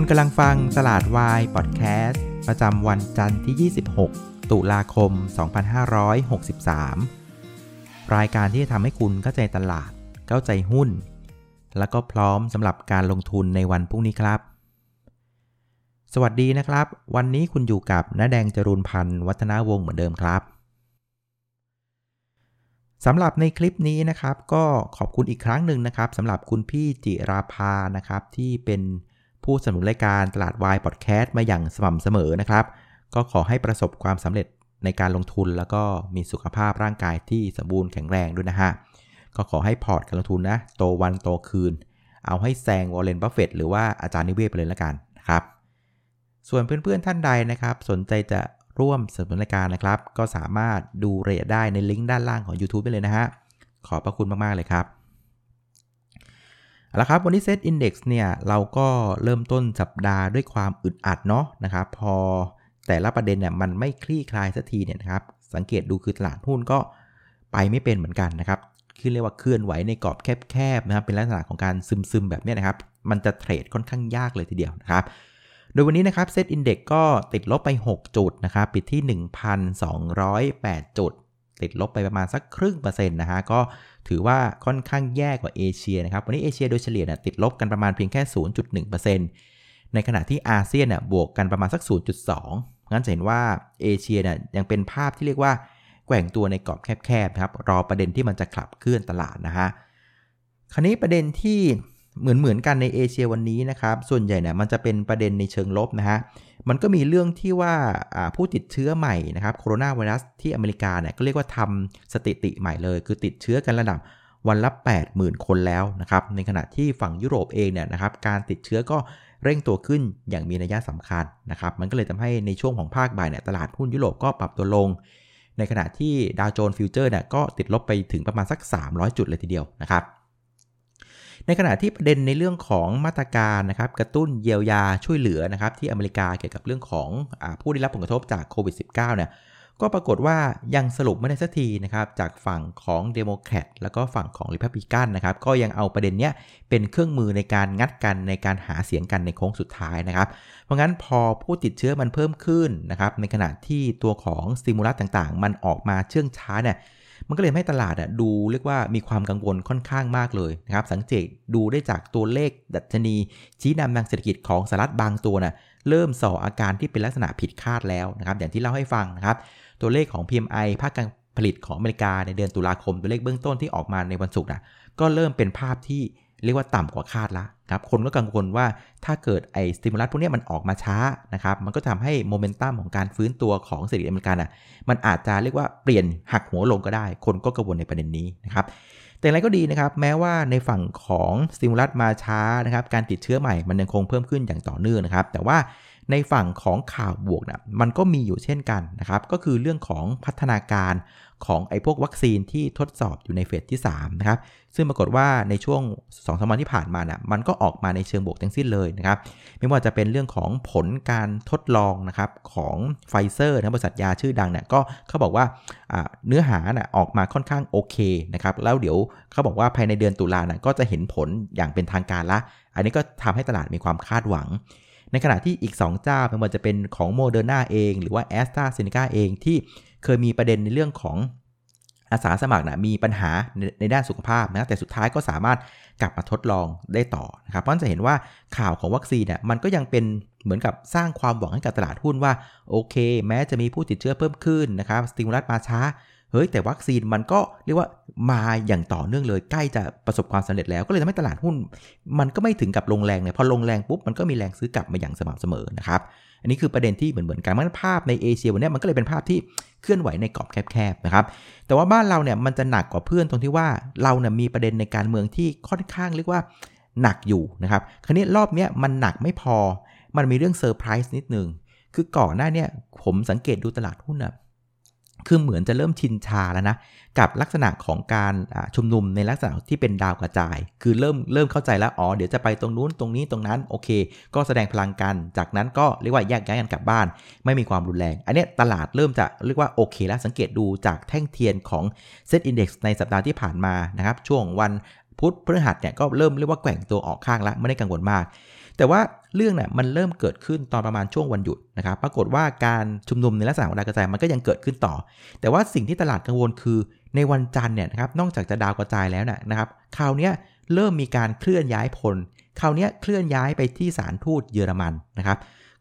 คุณกำลังฟังตลาดวายพอดแคสต์ประจำวันจันทร์ที่ 26 ตุลาคม 2563 รายการที่จะทำให้คุณเข้าใจตลาด เข้าใจหุ้น แล้วก็พร้อมสำหรับการลงทุนในวันพรุ่งนี้ครับ สวัสดีนะครับ วันนี้คุณอยู่กับน้าแดงจรูนพันธ์วัฒนาวงศ์เหมือนเดิมครับสำหรับในคลิปนี้นะครับ ก็ขอบคุณอีกครั้งหนึ่งนะครับสำหรับคุณพี่จิราภานะครับที่เป็น ผู้สนับสนุนรายการตลาดวายพอดแคสต์มาอย่างสม่ำเสมอนะครับ ก็ขอให้ประสบความสำเร็จในการลงทุนแล้วก็มีสุขภาพร่างกายที่สมบูรณ์แข็งแรงด้วยนะฮะ ก็ขอให้พอร์ตการลงทุนนะโตวันโตคืน เอาให้แซงวอร์เรนบัฟเฟตต์หรือว่าอาจารย์นิเวศน์ไปเลยละกันนะครับ ส่วนเพื่อนๆท่านใดนะครับ สนใจจะร่วมสนับสนุนรายการนะครับ ก็สามารถดูรายละเอียดได้ในลิงก์ด้านล่างของ YouTube ได้เลยนะฮะ ขอบพระคุณมากๆเลยครับ เอาละครับวันนี้ SET Index เนี่ยเราก็เริ่มต้นสัปดาห์ด้วยความอึดอัดเนาะนะครับพอแต่ละประเด็นเนี่ยมันไม่คลี่คลายสักทีเนี่ยนะครับสังเกตดูคือตลาดหุ้นก็ไปไม่เป็นเหมือนกันนะครับคือเรียกว่าเคลื่อนไหวในกรอบแคบๆนะครับเป็นลักษณะของการซึมๆแบบนี้นะครับ มันจะเทรดค่อนข้างยากเลยทีเดียวนะครับโดยวันนี้นะครับเซตอินดี x ก็ติดลบไป 6 จุดนะครับปิดที่ 1,208 จุด ติดลบไปประมาณสักครึ่งเปอร์เซ็นต์นะฮะก็ถือว่าค่อนข้างแย่กว่าเอเชียนะครับวันนี้เอเชียโดยเฉลี่ยนะติดลบกันประมาณเพียงแค่ 0.1%ในขณะที่อาเซียนเนี่ยบวกกันประมาณสัก 0.2 งั้นจะเห็นว่าเอเชียเนี่ยยังเป็นภาพที่เรียกว่าแกว่งตัวในกรอบแคบๆครับรอประเด็นที่มันจะขับเคลื่อนตลาดนะฮะคราวนี้ประเด็นที่เหมือนเหมือนกันในเอเชียวันนี้นะครับส่วนใหญ่เนี่ยมันจะเป็นประเด็นในเชิงลบนะฮะ มันก็มีเรื่องที่ว่าผู้ติดเชื้อใหม่นะครับโคโรนาไวรัสที่อเมริกาเนี่ยก็เรียกว่าทำสถิติใหม่เลย คือติดเชื้อกันระดับวันละ 80,000 คนแล้วนะครับ ในขณะที่ฝั่งยุโรปเองเนี่ยนะครับการติดเชื้อก็เร่งตัวขึ้นอย่างมีนัยสำคัญนะครับ มันก็เลยทำให้ในช่วงของภาคบ่ายเนี่ยตลาดหุ้นยุโรปก็ปรับตัวลง ในขณะที่ดาวโจนส์ฟิวเจอร์เนี่ยก็ติดลบไปถึงประมาณสัก 300 จุดเลยทีเดียวนะครับ ในขณะที่ประเด็นในเรื่องของมาตรการนะครับกระตุ้นเยียวยาช่วยเหลือนะครับที่อเมริกาเกี่ยวกับเรื่องของอผู้ได้รับผลกระทบจากโควิด -19 เนี่ยก็ปรากฏว่ายังสรุปไม่ได้สักทีนะครับจากฝั่งของเดโมแครตแล้วก็ฝั่งของริพับลิกันนะครับก็ยังเอาประเด็นเนี้ยเป็นเครื่องมือในการงัดกันในการหาเสียงกันในโค้งสุดท้ายนะครับ เพราะงั้นพอผู้ติดเชื้อมันเพิ่มขึ้นนะครับในขณะที่ตัวของสติมูลัสต่างๆ มันออกมาเชื่องช้าเนี่ยมันก็เลยให้ตลาดอะดูเรียกว่ามีความกังวลค่อนข้างมากเลยนะครับสังเกตดูได้จากตัวเลขดัชนี ชี้นำทางเศรษฐกิจของสหรัฐบางตัวนะ่ะเริ่มส่ออาการที่เป็นลักษณะผิดคาดแล้วนะครับอย่างที่เล่าให้ฟังนะครับตัวเลขของ PMI ภาคการผลิตของอเมริกาในเดือนตุลาคมตัวเลขเบื้องต้นที่ออกมาในวันศุกร์นะก็เริ่มเป็นภาพที่ เรียกว่าต่ำกว่าคาดละครับคนก็กังวลว่าถ้าเกิดไอ้สติมูลัสพวกนี้มันออกมาช้านะครับมันก็ทำให้โมเมนตัมของการฟื้นตัวของเศรษฐกิจอเมริกันอะมันอาจจะเรียกว่าเปลี่ยนหักหัวลงก็ได้ คนก็กังวลในประเด็นนี้นะครับแต่อะไรก็ดีนะครับแม้ว่าในฝั่งของสติมูลัสมาช้านะครับการติดเชื้อใหม่มันยังคงเพิ่มขึ้นอย่างต่อเนื่องนะครับแต่ว่า ในฝั่งของข่าวบวกนะมันก็มีอยู่เช่นกันนะครับ ก็คือเรื่องของพัฒนาการของไอ้พวกวัคซีนที่ทดสอบอยู่ในเฟสที่3นะครับ ซึ่งปรากฏว่าในช่วง2อสวันที่ผ่านมานะ่ะมันก็ออกมาในเชิงบวกทั้งสิ้นเลยนะครับ ไม่ว่าจะเป็นเรื่องของผลการทดลองนะครับของไฟเซอร์นะบริษัทยาชื่อดังเนี่ยก็เขาบอกว่าเนื้อหานะออกมาค่อนข้างโอเคนะครับ แล้วเดี๋ยวเขาบอกว่าภายในเดือนตุลานะก็จะเห็นผลอย่างเป็นทางการละ อันนี้ก็ทำให้ตลาดมีความคาดหวัง ในขณะที่อีก 2 เจ้าไม่ว่าจะเป็นของโมเดอร์นาเอง หรือว่าแอสตราเซเนกาเองที่เคยมีประเด็นในเรื่องของอาสาสมัครนะมีปัญหาในในด้านสุขภาพนะแต่สุดท้ายก็สามารถกลับมาทดลองได้ต่อนะครับเพราะจะเห็นว่าข่าวของวัคซีนเนี่ยมันก็ยังเป็นเหมือนกับสร้างความหวังให้กับตลาดหุ้นว่า โอเค แม้จะมีผู้ติดเชื้อเพิ่มขึ้นนะครับสติมูลัสมาช้า เฮ้ยแต่วัคซีนมันก็เรียกว่ามาอย่างต่อเนื่องเลยใกล้จะประสบความสำเร็จแล้วก็เลยทำให้ตลาดหุ้น มันก็ไม่ถึงกับลงแรงเลยพอลงแรงปุ๊บมันก็มีแรงซื้อกลับมาอย่างสม่ำเสมอนะครับอันนี้คือประเด็นที่เหมือนเหมือนกันมันภาพในเอเชียวันนี้มันก็เลยเป็นภาพที่เคลื่อนไหวในกรอบแคบๆนะครับแต่ว่าบ้านเราเนี่ยมันจะหนักกว่าเพื่อนตรงที่ว่าเราเนี่ยมีประเด็นในการเมืองที่ค่อนข้างเรียกว่าหนักอยู่นะครับคราวนี้รอบนี้มันหนักไม่พอ มันมีเรื่องเซอร์ไพรส์นิดนึงคือก่อนหน้านี้ผมสังเกตดูตลาดหุ้นอะ คือเหมือนจะเริ่มชินชาแล้วนะ กับลักษณะของการชุมนุมในลักษณะที่เป็นดาวกระจาย คือเริ่มเริ่มเข้าใจแล้ว อ๋อ เดี๋ยวจะไปตรงนู้นตรงนี้ตรงนั้นโอเค ก็แสดงพลังกัน จากนั้นก็เรียกว่าแยกย้ายกันกลับบ้าน ไม่มีความรุนแรง อันนี้ตลาดเริ่มจะเรียกว่าโอเคแล้วสังเกตดูจากแท่งเทียนของSET Index ในสัปดาห์ที่ผ่านมานะครับช่วงวันพุธพฤหัสเนี่ยก็เริ่มเรียกว่าแกว่งตัวออกข้างแล้วไม่ได้กังวลมาก แต่ว่า เรื่องเนี่ยมันเริ่มเกิดขึ้นตอนประมาณช่วงวันหยุดนะครับ ปรากฏว่าการชุมนุมในลักษณะของดาวกระจายมันก็ยังเกิดขึ้นต่อ แต่ว่าสิ่งที่ตลาดกังวลคือ ในวันจันทร์เนี่ยนะครับ นอกจากจะดาวกระจายแล้วนะครับ คราวนี้เริ่มมีการเคลื่อนย้ายพล คราวนี้เคลื่อนย้ายไปที่สถานทูตเยอรมันนะครับ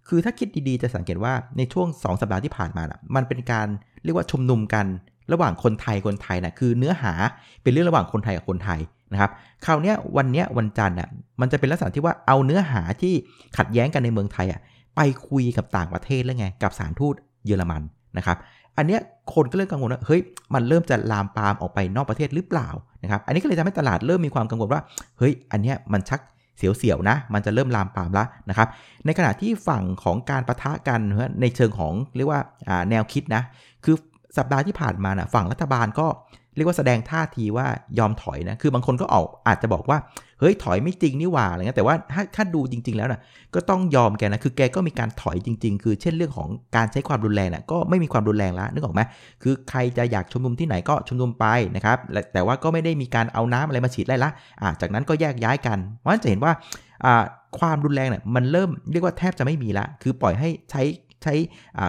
คือถ้าคิดดีๆจะสังเกตว่าในช่วง 2 สัปดาห์ที่ผ่านมานะมันเป็นการเรียกว่าชุมนุมกันระหว่างคนไทยคนไทยนะคือเนื้อหาเป็นเรื่องระหว่างคนไทยกับคนไทย นะครับคราวนี้วันนี้วันจันทร์อะมันจะเป็นลักษณะที่ว่าเอาเนื้อหาที่ขัดแย้งกันในเมืองไทยอะไปคุยกับต่างประเทศแล้วไง กับสารทูตเยอรมันนะครับอันเนี้ยคนก็เริ่มกังวลว่าเฮ้ยมันเริ่มจะลามปามออกไปนอกประเทศหรือเปล่านะครับอันนี้ก็เลยทำให้ตลาดเริ่มมีความกังวลว่าเฮ้ยอันเนี้ยมันชักเสียวๆนะ มันจะเริ่มลามปามละนะครับ ในขณะที่ฝั่งของการประทะกันในเชิงของเรียกว่าแนวคิดนะ คือสัปดาห์ที่ผ่านมานะฝั่งรัฐบาลก็ เรียกว่าแสดงท่าทีว่ายอมถอยนะ คือบางคนก็ออกอาจจะบอกว่า เฮ้ยถอยไม่จริงนี่หว่าอะไรเงี้ย แต่ว่าถ้าถ้าดูจริง ๆ แล้วนะก็ต้องยอมแกนะ คือแกก็มีการถอยจริง ๆ คือเช่นเรื่องของการใช้ความรุนแรงนะก็ไม่มีความรุนแรงแล้วนึกออกไหมคือใครจะอยากชุมนุมที่ไหนก็ชุมนุมไปนะครับ แต่ว่าก็ไม่ได้มีการเอาน้ำอะไรมาฉีดไล่ละอ่าจากนั้นก็แยกย้ายกันเพราะฉะนั้นจะเห็นว่าความรุนแรงเนี่ยมันเริ่มเรียกว่าแทบจะไม่มีละ คือปล่อยให้ใช้ใช้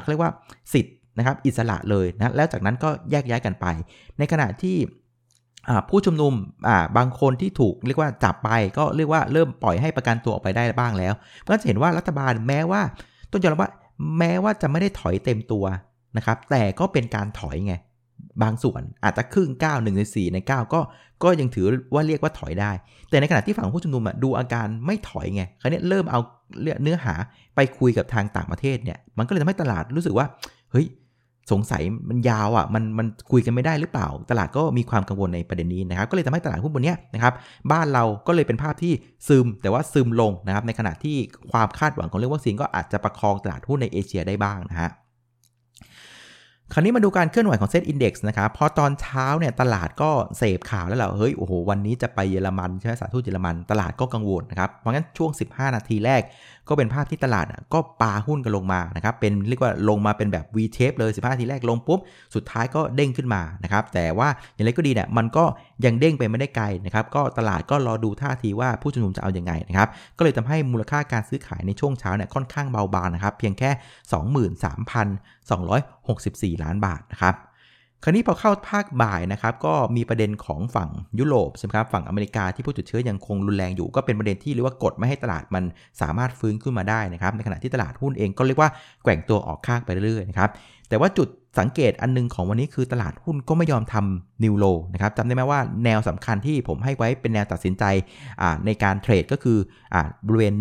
เขาเรียกว่าสิทธิ นะครับอิสระเลยนะแล้วจากนั้นก็แยกย้ายกันไป ในขณะที่ผู้ชุมนุมบางคนที่ถูกเรียกว่าจับไปก็เรียกว่าเริ่มปล่อยให้ประกันตัวออกไปได้บ้างแล้วก็จะเห็นว่ารัฐบาลแม้ว่าต้องยอมรับว่าแม้ว่าจะไม่ได้ถอยเต็มตัวนะครับ แต่ก็เป็นการถอยไงบางส่วนอาจจะครึ่ง9 1ใน4ใน9ก็ก็ยังถือว่าเรียกว่าถอยได้ แต่ในขณะที่ฝั่งผู้ชุมนุมดูอาการไม่ถอยไงคราวนี้เริ่มเอาเนื้อหาไปคุยกับทางต่างประเทศเนี่ยมันก็เลยทำให้ตลาดรู้สึกว่าเฮ้ย สงสัยมันยาวอะมันมันคุยกันไม่ได้หรือเปล่า ตลาดก็มีความกังวลในประเด็นนี้นะครับก็เลยทำให้ตลาดหุ้นบนนี้นะครับบ้านเราก็เลยเป็นภาพที่ซึมแต่ว่าซึมลงนะครับในขณะที่ความคาดหวังของเรื่องวัคซีนก็อาจจะประคองตลาดหุ้นในเอเชียได้บ้างนะฮะคราวนี้มาดูการเคลื่อนไหวของเซ็ตอินดี x นะครับพอตอนเช้าเนี่ยตลาดก็เสพข่าวแล้วแหละเฮ้ย โอ้โห วันนี้จะไปเยอรมันใช่ไหมสารทูตเยอรมัน ตลาดก็กังวลนะครับ เพราะงั้นช่วง 15 นาทีแรก ก็เป็นภาพที่ตลาดก็ปาหุ้นกันลงมานะครับเป็นเรียกว่าลงมาเป็นแบบ V shape เลย 15นาทีแรกลงปุ๊บ สุดท้ายก็เด้งขึ้นมานะครับแต่ว่าอย่างไรก็ดีเนี่ยมันก็ยังเด้งไปไม่ได้ไกลนะครับก็ตลาดก็รอดูท่าทีว่าผู้ชุมนุมจะเอาอยัางไงนะครับก็เลยทำให้มูลค่าการซื้อขายในช่วงเช้าเนี่ยค่อนข้างเบาบางนะครับเพียงแค่ 23,264 ล้านบาทนะครับ คราวนี้พอเข้าภาคบ่ายนะครับก็มีประเด็นของฝั่งยุโรปใช่ไหมครับฝั่งอเมริกาที่ผู้ติดเชื้อยังคงรุนแรงอยู่ ก็เป็นประเด็นที่เรียกว่ากดไม่ให้ตลาดมันสามารถฟื้นขึ้นมาได้นะครับในขณะที่ตลาดหุ้นเองก็เรียกว่าแกว่งตัวออกข้างไปเรื่อยๆนะครับแต่ว่าจุด สังเกตอันนึงของวันนี้คือตลาดหุ้นก็ไม่ยอมทำนิวโลนะครับจำได้ไหมว่าแนวสำคัญที่ผมให้ไว้เป็นแนวตัดสินใจในการเทรดก็คือบริเวณ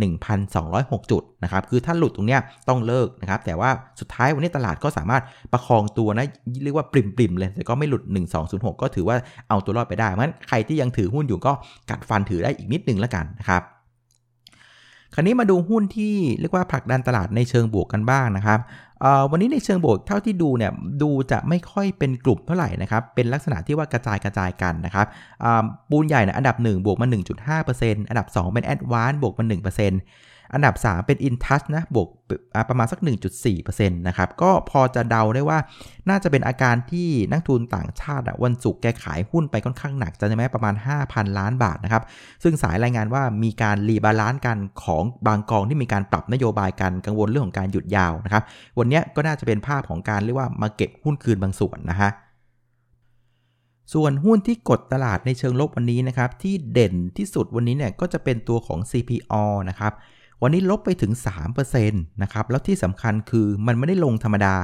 1,206 จุดนะครับคือถ้าหลุดตรงนี้ต้องเลิกนะครับแต่ว่าสุดท้ายวันนี้ตลาดก็สามารถประคองตัวนะเรียกว่าปริมๆเลยแต่ก็ไม่หลุด 1206 ก็ถือว่าเอาตัวรอดไปได้เพราะฉะนั้นใครที่ยังถือหุ้นอยู่ก็กัดฟันถือได้อีกนิดนึงแล้วกันนะครับคราวนี้มาดูหุ้นที่เรียกว่าผลักดันตลาดในเชิงบวกกันบ้างนะครับ วันนี้ในเชิงบวกเท่าที่ดูเนี่ยดูจะไม่ค่อยเป็นกลุ่มเท่าไหร่นะครับเป็นลักษณะที่ว่ากระจายกระจายกันนะครับปูนใหญ่นะอันดับ 1 บวกมา 1.5%อันดับ 2 เป็นแอดวานบวกมา 1% อันดับ 3 เป็น InTouch นะบวกประมาณสัก 1.4%นะครับก็พอจะเดาได้ว่าน่าจะเป็นอาการที่นักลงทุนต่างชาติวันศุกร์แกขายหุ้นไปค่อนข้างหนักจะใช่ไหมประมาณ 5,000 ล้านบาทนะครับซึ่งสายรายงานว่ามีการ rebalance กันของบางกองที่มีการปรับนโยบายกันกังวลเรื่องของการหยุดยาวนะครับวันนี้ก็น่าจะเป็นภาพของการเรียกว่ามาเก็บหุ้นคืนบางส่วนนะฮะส่วนหุ้นที่กดตลาดในเชิงลบวันนี้นะครับที่เด่นที่สุดวันนี้เนี่ยก็จะเป็นตัวของ CPALL นะครับ วันนี้ลบไปถึง3%นะครับ แล้วที่สำคัญคือมันไม่ได้ลงธรรมดา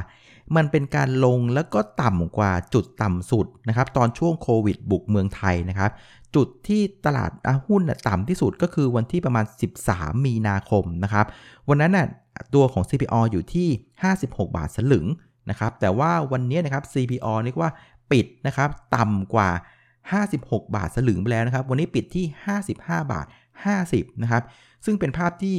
มันเป็นการลงแล้วก็ต่ำกว่าจุดต่ำสุดนะครับ ตอนช่วงโควิดบุกเมืองไทยนะครับ จุดที่ตลาดหุ้นต่ำที่สุดก็คือวันที่ประมาณ 13 มีนาคมนะครับ วันนั้นน่ะตัวของ CPO อยู่ที่ 56 บาทสลึงนะครับ แต่ว่าวันนี้นะครับ CPO นี่ว่าปิดนะครับต่ำกว่า 56 บาทสลึงไปแล้วนะครับ วันนี้ปิดที่ 55 บาท 50 นะครับ ซึ่งเป็นภาพที่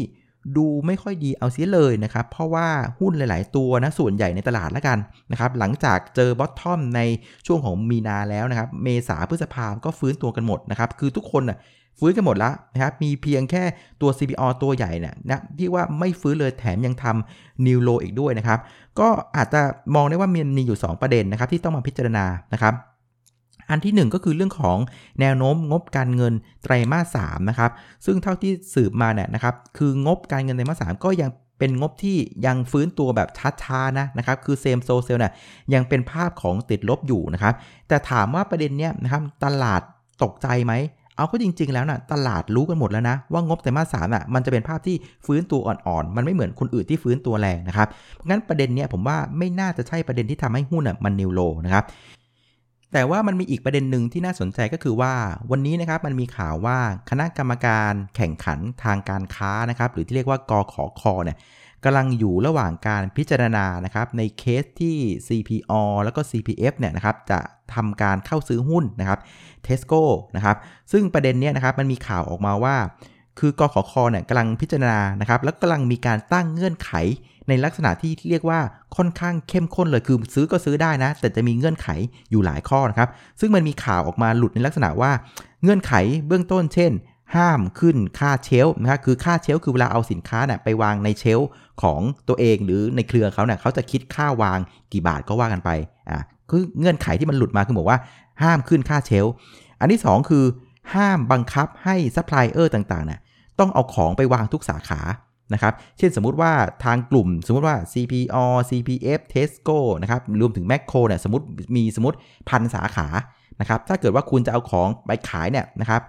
ดูไม่ค่อยดีเอาเสียเลยนะครับ เพราะว่าหุ้นหลาย ๆ ตัวนะส่วนใหญ่ในตลาดแล้วกันนะครับ หลังจากเจอบอททอมในช่วงของมีนาแล้วนะครับ เมษาพฤษภาก็ฟื้นตัวกันหมดนะครับ คือทุกคนนะฟื้นกันหมดแล้วนะครับ มีเพียงแค่ตัว CPO ตัวใหญ่เนี่ยนะที่ว่าไม่ฟื้นเลยแถมยังทำนิวโลอีกด้วยนะครับ ก็อาจจะมองได้ว่ามันมีอยู่ 2 ประเด็นนะครับที่ต้องมาพิจารณานะครับ อันที่ 1 ก็คือเรื่องของแนวโน้มงบการเงินไตรมาส3นะครับ ซึ่งเท่าที่สืบมาเนี่ยนะครับคืองบการเงินไตรมาส3ก็ยังเป็นงบที่ยังฟื้นตัวแบบช้าๆนะนะครับ คือ same store sale เนี่ยยังเป็นภาพของติดลบอยู่นะครับ แต่ถามว่าประเด็นเนี้ยนะครับตลาดตกใจไหมเอาก็จริง ๆ แล้วนะ่ะตลาดรู้กันหมดแล้วนะ ว่างบไตรมาสสามอะมันจะเป็นภาพที่ฟื้นตัวอ่อนๆ มันไม่เหมือนคนอื่นที่ฟื้นตัวแรงนะครับ เพราะงั้นประเด็นเนี้ยผมว่าไม่น่าจะใช่ประเด็นที่ทำให้หุ้นอะมันนิวโลนะครับ แต่ว่ามันมีอีกประเด็นหนึ่งที่น่าสนใจก็คือว่า วันนี้นะครับมันมีข่าวว่าคณะกรรมการแข่งขันทางการค้านะครับ หรือที่เรียกว่ากอขอคอเนี่ยกำลังอยู่ระหว่างการพิจารณานะครับในเคสที่ CPO แล้วก็ CPF เนี่ยนะครับจะทำการเข้าซื้อหุ้นนะครับ Tesco นะครับซึ่งประเด็นเนี้นะครับมันมีข่าวออกมาว่า คือกอขอคอเนี่ยกำลังพิจารณานะครับแล้วกำลังมีการตั้งเงื่อนไข ในลักษณะที่เรียกว่าค่อนข้างเข้มข้นเลยคือซื้อก็ซื้อได้นะ แต่จะมีเงื่อนไขอยู่หลายข้อนะครับ ซึ่งมันมีข่าวออกมาหลุดในลักษณะว่า เงื่อนไขเบื้องต้นเช่น ห้ามขึ้นค่าเชลฟ์นะครับคือค่าเชลฟ์คือเวลาเอาสินค้าเนี่ยไปวางในเชลฟ์ของตัวเองหรือในเครือเขาเนี่ยเขาจะคิดค่าวางกี่บาทก็ว่ากันไปอ่าคือเงื่อนไขที่มันหลุดมาคือบอกว่า ห้ามขึ้นค่า shelf อันที่ 2 คือ ห้ามบังคับให้ซัพพลายเออร์ต่างๆเนี่ยต้องเอาของไปวางทุกสาขา นะครับ เช่นสมมุติว่าทางกลุ่มสมมุติว่า CPALL CPF Tesco นะครับ รวมถึง Makro เนี่ยสมมติมีสมมติพันสาขานะครับ ถ้าเกิดว่าคุณจะเอาของไปขายเนี่ยนะครับ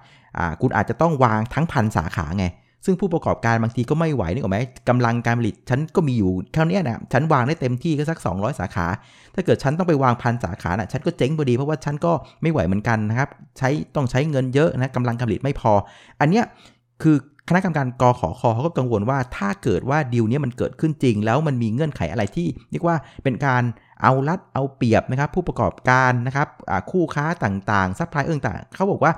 คุณอาจจะต้องวางทั้งพันสาขาไง ซึ่งผู้ประกอบการบางทีก็ไม่ไหวนึกออกไหมกำลังการผลิตฉันก็มีอยู่เท่านี้นะฉันวางได้เต็มที่ก็สัก 200 สาขา ถ้าเกิดฉันต้องไปวางพันสาขานะ่ะฉันก็เจ๊งพอดีเพราะว่าฉันก็ไม่ไหวเหมือนกันนะครับ ใช้ต้องใช้เงินเยอะนะกำลังการผลิตไม่พอ อันเนี้ยคือ คณะกรรมการกอขอคอเขาก็กังวลว่าถ้าเกิดว่าดีลนี้มันเกิดขึ้นจริง แล้วมันมีเงื่อนไขอะไรที่เรียกว่าเป็นการเอารัดเอาเปรียบนะครับ ผู้ประกอบการนะครับคู่ค้าต่างๆซัพพลายเออร์ต่างเขาบอกว่า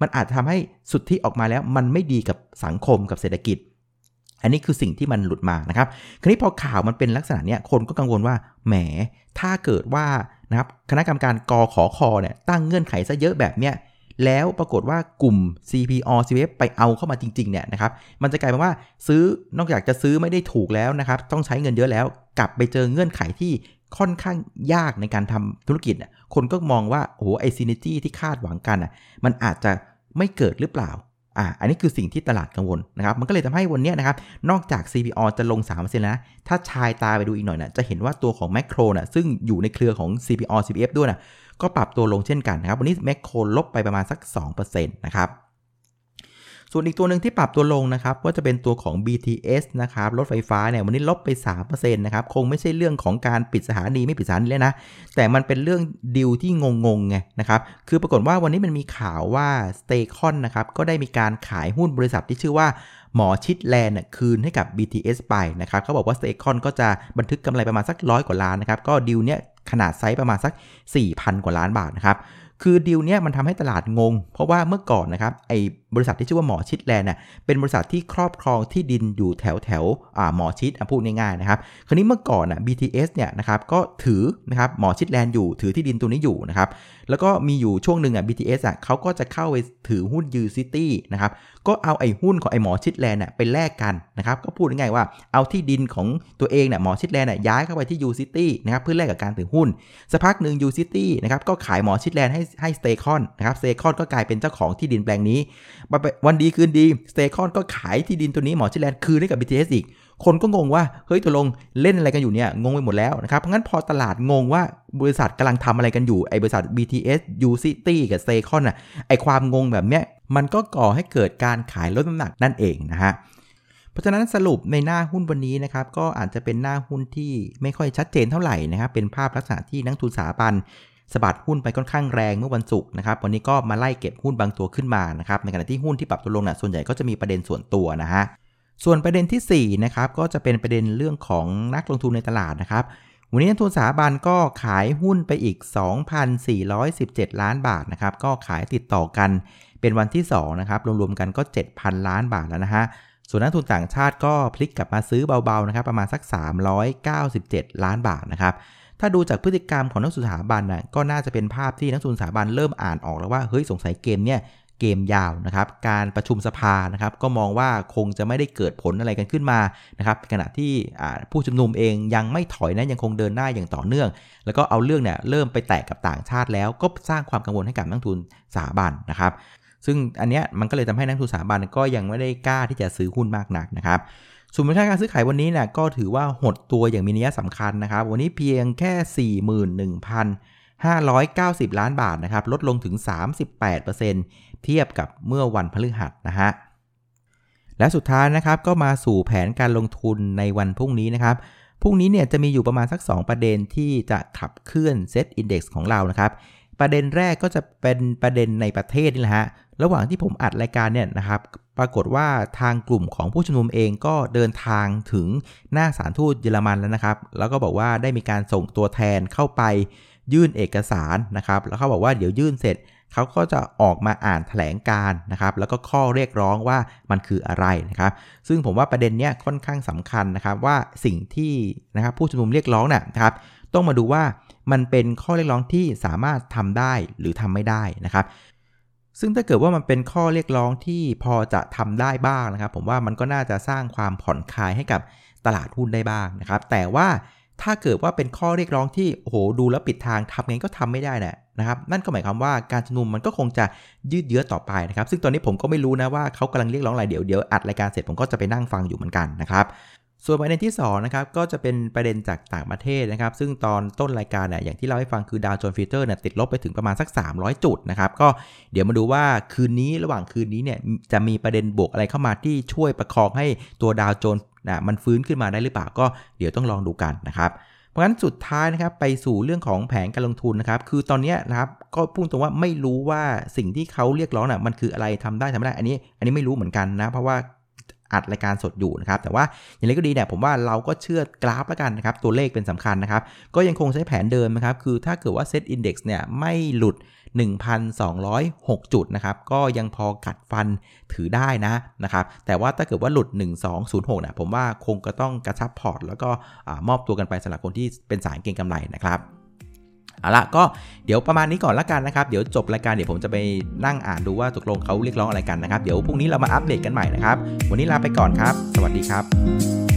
มันอาจจะทำให้สุดที่ออกมาแล้วมันไม่ดีกับสังคมกับเศรษฐกิจ อันนี้คือสิ่งที่มันหลุดมานะครับ คราวนี้พอข่าวมันเป็นลักษณะเนี้ยคนก็กังวลว่าแหมถ้าเกิดว่านะครับคณะกรรมการกอขอคอเนี่ยตั้งเงื่อนไขซะเยอะแบบเนี้ย แล้วปรากฏว่ากลุ่ม CPALL CPF ไปเอาเข้ามาจริงๆเนี่ยนะครับมันจะกลายเป็นว่าซื้อนอกจากจะซื้อไม่ได้ถูกแล้วนะครับต้องใช้เงินเยอะแล้ว กลับไปเจอเงื่อนไขที่ค่อนข้างยากในการทำธุรกิจคนก็มองว่าโอ้โหไอ synergy ที่คาดหวังกันอะมันอาจจะไม่เกิดหรือเปล่าอ่าอันนี้คือสิ่งที่ตลาดกังวลนะครับ มันก็เลยทำให้วันนี้นะครับ นอกจาก CPO จะลง3%แล้วนะ ถ้าชายตาไปดูอีกหน่อยนะจะเห็นว่าตัวของแมคโครนะซึ่งอยู่ในเครือของ CPO CPF ด้วยนะ ก็ปรับตัวลงเช่นกันนะครับ วันนี้แมคโครลบไปประมาณสัก 2%นะครับส่วนอีกตัวหนึ่งที่ปรับตัวลงนะครับก็จะเป็นตัวของ BTS นะครับรถไฟฟ้าเนี่ยวันนี้ลบไป 3%นะครับคงไม่ใช่เรื่องของการปิดสถานีไม่ปิดสถานีเลยนะ แต่มันเป็นเรื่องดิวที่งงๆไงนะครับคือปรากฏว่าวันนี้มันมีข่าวว่า s t a c o n นะครับก็ได้มีการขายหุ้นบริษัทที่ชื่อว่าหมอชิตแลนด์คืนให้กับ BTS ไปนะครับเขาบอกว่า s t a c o n ก็จะบันทึกกำไรประมาณสักร้อยกว่าล้านนะครับก็ดีลเนี้ย ขนาดไซส์ประมาณสัก 4,000 กว่าล้านบาทนะครับ คือดีลเนี้ยมันทำให้ตลาดงง เพราะว่าเมื่อก่อนนะครับไอ บริษัทที่ชื่อว่าหมอชิตแลนด์เนี่ยเป็นบริษัทที่ครอบครองที่ดินอยู่แถวแถวหมอชิตพูดง่ายๆนะครับคราวนี้เมื่อก่อนอะ BTS เนี่ยนะครับก็ถือนะครับหมอชิตแลนด์อยู่ถือที่ดินตัวนี้อยู่นะครับแล้วก็มีอยู่ช่วงหนึ่งอะ BTS อะเขาก็จะเข้าไปถือหุ้น U City นะครับก็เอาไอ้หุ้นของไอ้หมอชิตแลนด์เนี่ยไปแลกกันนะครับก็พูดง่ายๆว่าเอาที่ดินของตัวเองเนี่ยหมอชิตแลนด์เนี่ยย้ายเข้าไปที่ U City นะครับเพื่อแลกกับการถือหุ้นสักพักหนึ่ง U City นะครับก็ขายหมอชิตแลนด์ให้ให้ STECON นะครับ STECON ก็กลายเป็นเจ้าของที่ดินแปลงนี้วันดีคืนดีสเตคอนก็ขายที่ดินตัวนี้หมอชิแลนด์คืนให้กับ BTS อีก คนก็งงว่าเฮ้ยตัวลงเล่นอะไรกันอยู่เนี่ยงงไปหมดแล้วนะครับเพราะงั้นพอตลาดงงว่าบริษัทกำลังทำอะไรกันอยู่ไอ้บริษัท BTS U City กับเซคอนอะไอ้ความงงแบบเนี้ยมันก็ก่อให้เกิดการขายลดน้ำหนักนั่นเองนะฮะเพราะฉะนั้นสรุปในหน้าหุ้นวันนี้นะครับก็อาจจะเป็นหน้าหุ้นที่ไม่ค่อยชัดเจนเท่าไหร่นะครับเป็นภาพลักษณะที่นักทุนสถาบัน สบัดหุ้นไปค่อนข้างแรงเมื่อวันศุกร์นะครับ วันนี้ก็มาไล่เก็บหุ้นบางตัวขึ้นมานะครับ ในขณะที่หุ้นที่ปรับตัวลงนะ่ะส่วนใหญ่ก็จะมีประเด็นส่วนตัวนะฮะ ส่วนประเด็นที่4นะครับก็จะเป็นประเด็นเรื่องของนักลงทุนในตลาดนะครับ วันนี้นักทุนสถาบันก็ขายหุ้นไปอีก 2,417 ล้านบาทนะครับ ก็ขายติดต่อกันเป็นวันที่2นะครับ รวมๆกันก็ 7,000 ล้านบาทแล้วนะฮะส่วนนักทุนต่างชาติก็พลิกกลับมาซื้อเบาๆนะครับประมาณสัก 397 ล้านบาทนะครับ ถ้าดูจากพฤติกรรมของนักสุสาบันนะก็น่าจะเป็นภาพที่นักสุสาบันเริ่มอ่านออกแล้วว่าเฮ้ยสงสัยเกมเนี่ยเกมยาวนะครับ การประชุมสภานะครับก็มองว่าคงจะไม่ได้เกิดผลอะไรกันขึ้นมานะครับขณะที่ผู้ชุมนุมเองยังไม่ถอยนะยังคงเดินหน้าอย่างต่อเนื่อง แล้วก็เอาเรื่องเนี่ยเริ่มไปแตกกับต่างชาติแล้วก็สร้างความกังวลให้กับนักทุนสถาบันนะครับ ซึ่งอันเนี้ยมันก็เลยทำให้นักทุนสถาบันก็ยังไม่ได้กล้าที่จะซื้อหุ้นมากนักนะครับ ส่วนมูลค่าการซื้อขายวันนี้เนี่ยก็ถือว่าหดตัวอย่างมีนัยสำคัญนะครับ วันนี้เพียงแค่ 41,590 ล้านบาทนะครับ ลดลงถึง 38%เทียบกับเมื่อวันพฤหัสนะฮะและสุดท้ายนะครับก็มาสู่แผนการลงทุนในวันพรุ่งนี้นะครับพรุ่งนี้เนี่ยจะมีอยู่ประมาณสัก 2 ประเด็นที่จะขับเคลื่อนเซตอินดี x ของเรานะครับ ประเด็นแรกก็จะเป็นประเด็นในประเทศนี่แหละฮะระหว่างที่ผมอัดรายการเนี่ยนะครับ ปรากฏว่าทางกลุ่มของผู้ชุมนุมเองก็เดินทางถึงหน้าสถานทูตเยอรมันแล้วนะครับ แล้วก็บอกว่าได้มีการส่งตัวแทนเข้าไปยื่นเอกสารนะครับ แล้วเขาบอกว่าเดี๋ยวยื่นเสร็จเขาก็จะออกมาอ่านแถลงการนะครับ แล้วก็ข้อเรียกร้องว่ามันคืออะไรนะครับ ซึ่งผมว่าประเด็นนี้ค่อนข้างสำคัญนะครับว่าสิ่งที่นะครับผู้ชุมนุมเรียกร้องนะครับ ต้องมาดูว่ามันเป็นข้อเรียกร้องที่สามารถทำได้หรือทำไม่ได้นะครับ ซึ่งถ้าเกิดว่ามันเป็นข้อเรียกร้องที่พอจะทำได้บ้างนะครับ ผมว่ามันก็น่าจะสร้างความผ่อนคลายให้กับตลาดหุ้นได้บ้างนะครับ แต่ว่าถ้าเกิดว่าเป็นข้อเรียกร้องที่โอ้โหดูแล้วปิดทางทำไงก็ทำไม่ได้นะนะครับ นั่นก็หมายความว่าการชุมนุมมันก็คงจะยืดเยื้อต่อไปนะครับ ซึ่งตอนนี้ผมก็ไม่รู้นะว่าเขากำลังเรียกร้องอะไรเดี๋ยวเดี๋ยวอัดรายการเสร็จผมก็จะไปนั่งฟังอยู่เหมือนกันนะครับ ส่วนประเด็นที่2นะครับก็จะเป็นประเด็นจากต่างประเทศนะครับ ซึ่งตอนต้นรายการเนี่ยอย่างที่เราให้ฟังคือดาวโจนส์ฟิเตอร์เนี่ยติดลบไปถึงประมาณสัก 300 จุดนะครับ ก็เดี๋ยวมาดูว่าคืนนี้ระหว่างคืนนี้เนี่ยจะมีประเด็นบวกอะไรเข้ามาที่ช่วยประคองให้ตัวดาวโจนส์นะมันฟื้นขึ้นมาได้หรือเปล่าก็เดี๋ยวต้องลองดูกันนะครับเพราะฉะนั้นสุดท้ายนะครับไปสู่เรื่องของแผนการลงทุนนะครับ คือตอนนี้นะครับก็พูดตรงว่าไม่รู้ว่าสิ่งที่เขาเรียกร้องน่ะมันคืออะไรทำได้ทำไม่ได้อันนี้ อันนี้ไม่รู้เหมือนกันนะ เพราะว่า อัดรายการสดอยู่นะครับ แต่ว่าอย่างไรก็ดีเนี่ยผมว่าเราก็เชื่อกราฟแล้วกันนะครับ ตัวเลขเป็นสำคัญนะครับ ก็ยังคงใช้แผนเดิมนะครับ คือถ้าเกิดว่าเซตอินดี x เนี่ยไม่หลุด 1,206 จุดนะครับ ก็ยังพอกัดฟันถือได้นะนะครับ แต่ว่าถ้าเกิดว่าหลุด 1206เนี่ยผมว่าคงก็ต้องกระชับพอร์ต แล้วก็มอบตัวกันไปสำหรับคนที่เป็นสายเก่งกำไรนะครับ เอาละก็เดี๋ยวประมาณนี้ก่อนละกันนะครับ เดี๋ยวจบรายการเดี๋ยวผมจะไปนั่งอ่านดูว่าตกลงเขาเรียกร้องอะไรกันนะครับ เดี๋ยวพรุ่งนี้เรามาอัปเดตกันใหม่นะครับ วันนี้ลาไปก่อนครับ สวัสดีครับ